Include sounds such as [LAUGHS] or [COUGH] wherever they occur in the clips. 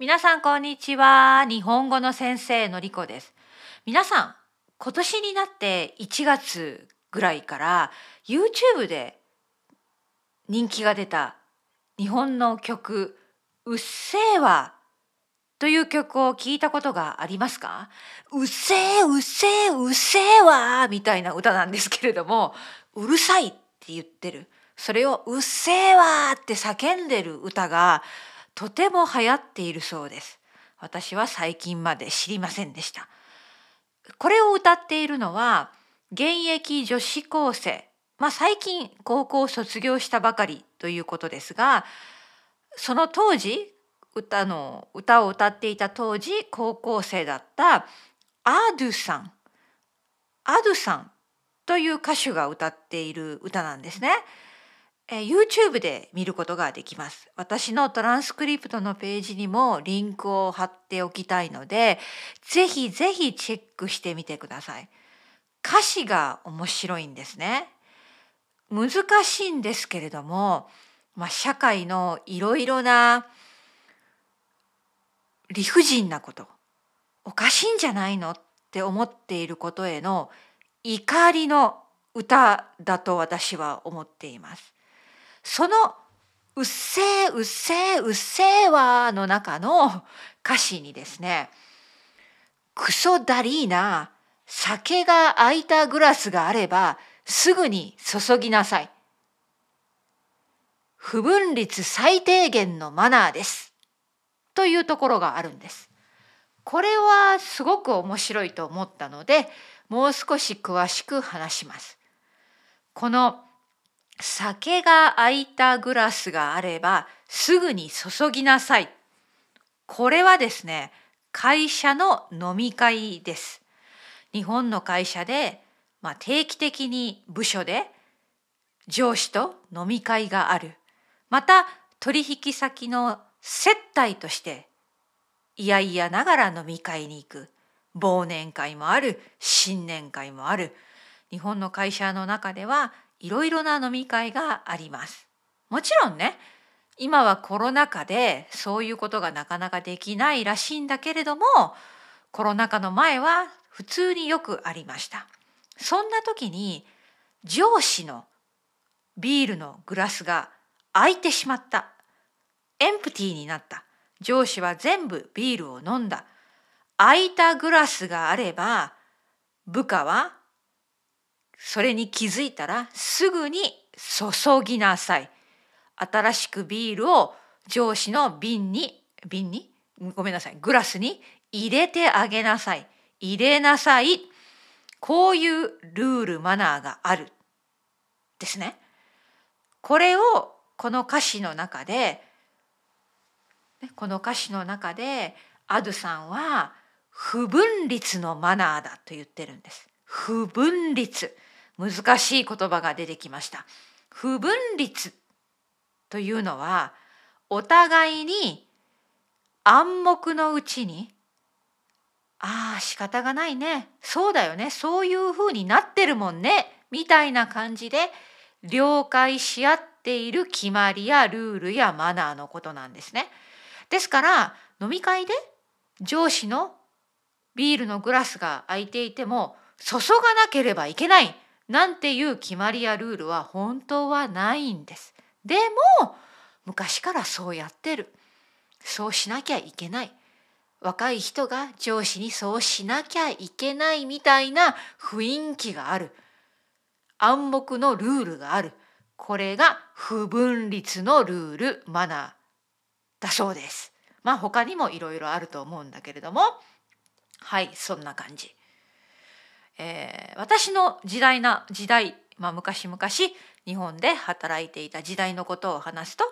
皆さんこんにちは。日本語の先生のりこです。皆さん、今年になって1月ぐらいから YouTube で人気が出た日本の曲うっせぇわという曲を聞いたことがありますか？うっせぇうっせぇうっせぇわみたいな歌なんですけれどもうるさいって言ってるそれをうっせぇわって叫んでる歌がとても流行っているそうです。私は最近まで知りませんでした。これを歌っているのは現役女子高生、まあ、最近高校を卒業したばかりということですがその当時歌の歌を歌っていた当時高校生だったアドゥさんアドゥさんという歌手が歌っている歌なんですね。え YouTube で見ることができます。私のトランスクリプトのページにもリンクを貼っておきたいので、ぜひぜひチェックしてみてください。歌詞が面白いんですね。難しいんですけれども、まあ、社会のいろいろな理不尽なこと、おかしいんじゃないのって思っていることへの怒りの歌だと私は思っています。そのうっせーうっせーうっせーわの中の歌詞にですね、クソダリーな酒が空いたグラスがあればすぐに注ぎなさい。不分率最低限のマナーです。というところがあるんです。これはすごく面白いと思ったので、もう少し詳しく話します。この酒が空いたグラスがあればすぐに注ぎなさい。これはですね、会社の飲み会です。日本の会社で、まあ、定期的に部署で上司と飲み会がある。また取引先の接待としていやいやながら飲み会に行く。忘年会もある。新年会もある。日本の会社の中ではいろいろな飲み会があります。もちろんね今はコロナ禍でそういうことがなかなかできないらしいんだけれどもコロナ禍の前は普通によくありました。そんな時に上司のビールのグラスが空いてしまった。エンプティーになった。上司は全部ビールを飲んだ。空いたグラスがあれば部下はそれに気づいたらすぐに注ぎなさい。新しくビールを上司の瓶に、瓶に？ごめんなさい、グラスに入れてあげなさい。入れなさい。こういうルール、マナーがある。ですね。これをこの歌詞の中で、この歌詞の中でアドさんは不分率のマナーだと言ってるんです。不分率。難しい言葉が出てきました。不分率というのはお互いに暗黙のうちにああ仕方がないねそうだよねそういうふうになってるもんねみたいな感じで了解し合っている決まりやルールやマナーのことなんですね。ですから飲み会で上司のビールのグラスが空いていても注がなければいけないなんていう決まりやルールは本当はないんです。でも昔からそうやってる。そうしなきゃいけない。若い人が上司にそうしなきゃいけないみたいな雰囲気がある。暗黙のルールがある。これが不分率のルール、マナーだそうです。まあ他にもいろいろあると思うんだけれども、はい、そんな感じ。えー、私の時代な時代、まあ、昔々日本で働いていた時代のことを話すと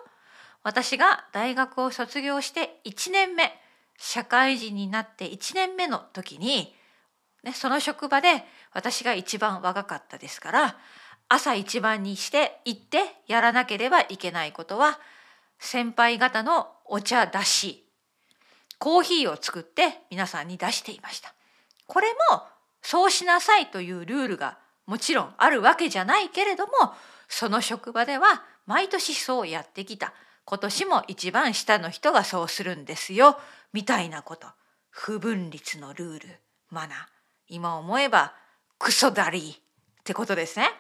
私が大学を卒業して1年目社会人になって1年目の時に、ね、その職場で私が一番若かったですから朝一番にして行ってやらなければいけないことは先輩方のお茶出しコーヒーを作って皆さんに出していました。これもそうしなさいというルールがもちろんあるわけじゃないけれどもその職場では毎年そうやってきた。今年も一番下の人がそうするんですよ。みたいなこと。不分立のルールマナー。今思えばクソダリーってことですね。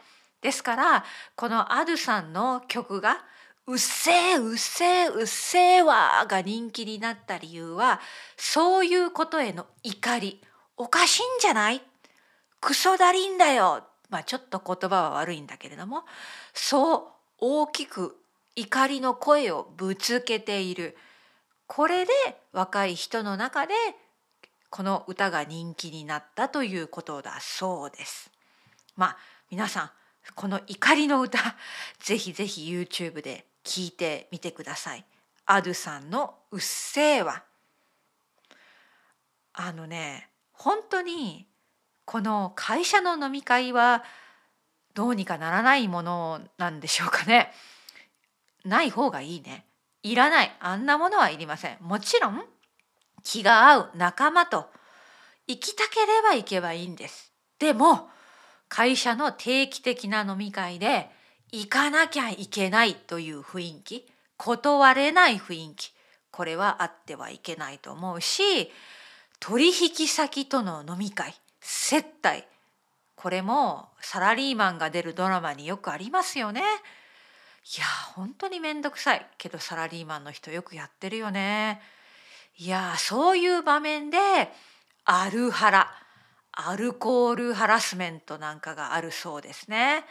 ですからこのアドゥさんの曲が「うっせえうっせえうっせえわ」が人気になった理由はそういうことへの怒り。おかしいんじゃない？クソダリんだよまあちょっと言葉は悪いんだけれどもそう大きく怒りの声をぶつけているこれで若い人の中でこの歌が人気になったということだそうです。まあ皆さんこの怒りの歌ぜひぜひ YouTube で聞いてみてください。アドゥさんの「うっせぇわ」。あのね本当にこの会社の飲み会はどうにかならないものなんでしょうかね。ない方がいいね。いらない。あんなものはいりません。もちろん気が合う仲間と行きたければ行けばいいんです。でも会社の定期的な飲み会で行かなきゃいけないという雰囲気断れない雰囲気これはあってはいけないと思うし取引先との飲み会接待これもサラリーマンが出るドラマによくありますよね。いや本当に面倒くさいけどサラリーマンの人よくやってるよね。いやそういう場面でアルハラアルコールハラスメントなんかがあるそうですね。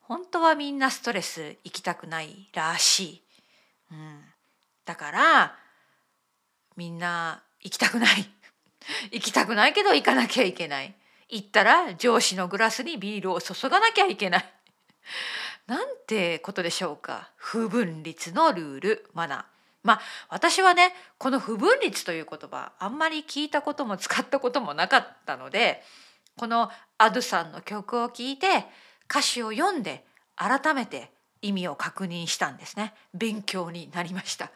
本当はみんなストレス行きたくないらしい。うん、だからみんな行きたくない [LAUGHS] 行きたくないけど行かなきゃいけない。行ったら上司のグラスにビールを注がなきゃいけない。[LAUGHS] なんてことでしょうか。不分立のルール。マナー。まあ私はねこの不分立という言葉あんまり聞いたことも使ったこともなかったのでこのアドさんの曲を聴いて歌詞を読んで改めて意味を確認したんですね。勉強になりました。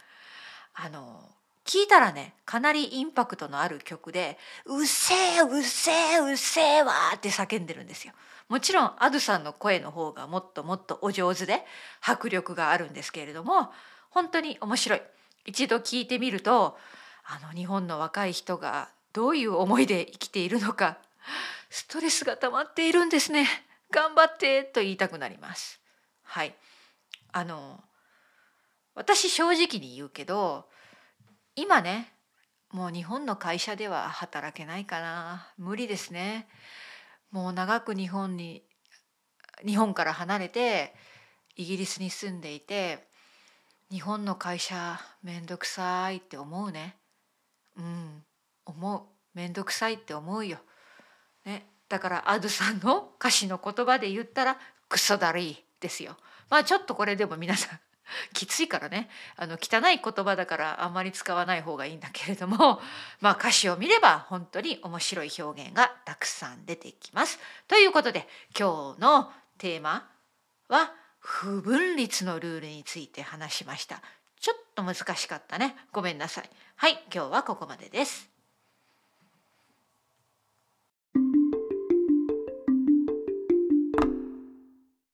あの聞いたらねかなりインパクトのある曲で「うっせえうっせえうっせえわ」って叫んでるんですよ。もちろんアドさんの声の方がもっともっとお上手で迫力があるんですけれども本当に面白い。一度聞いてみるとあの日本の若い人がどういう思いで生きているのかストレスが溜まっているんですね。頑張ってと言いたくなります。はい。あの私正直に言うけど今ねもう日本の会社では働けないかな。無理ですね。もう長く日本に日本から離れてイギリスに住んでいて日本の会社めんどくさいって思うね。うん。思う。めんどくさいって思うよ、ね、だからアドさんの歌詞の言葉で言ったらクソだるいですよ。まあちょっとこれでも皆さん [LAUGHS] きついからねあの汚い言葉だからあんまり使わない方がいいんだけれどもまあ歌詞を見れば本当に面白い表現がたくさん出てきます。ということで今日のテーマは不分立のルールについて話しました。ちょっと難しかったね。ごめんなさい。はい、今日はここまでです。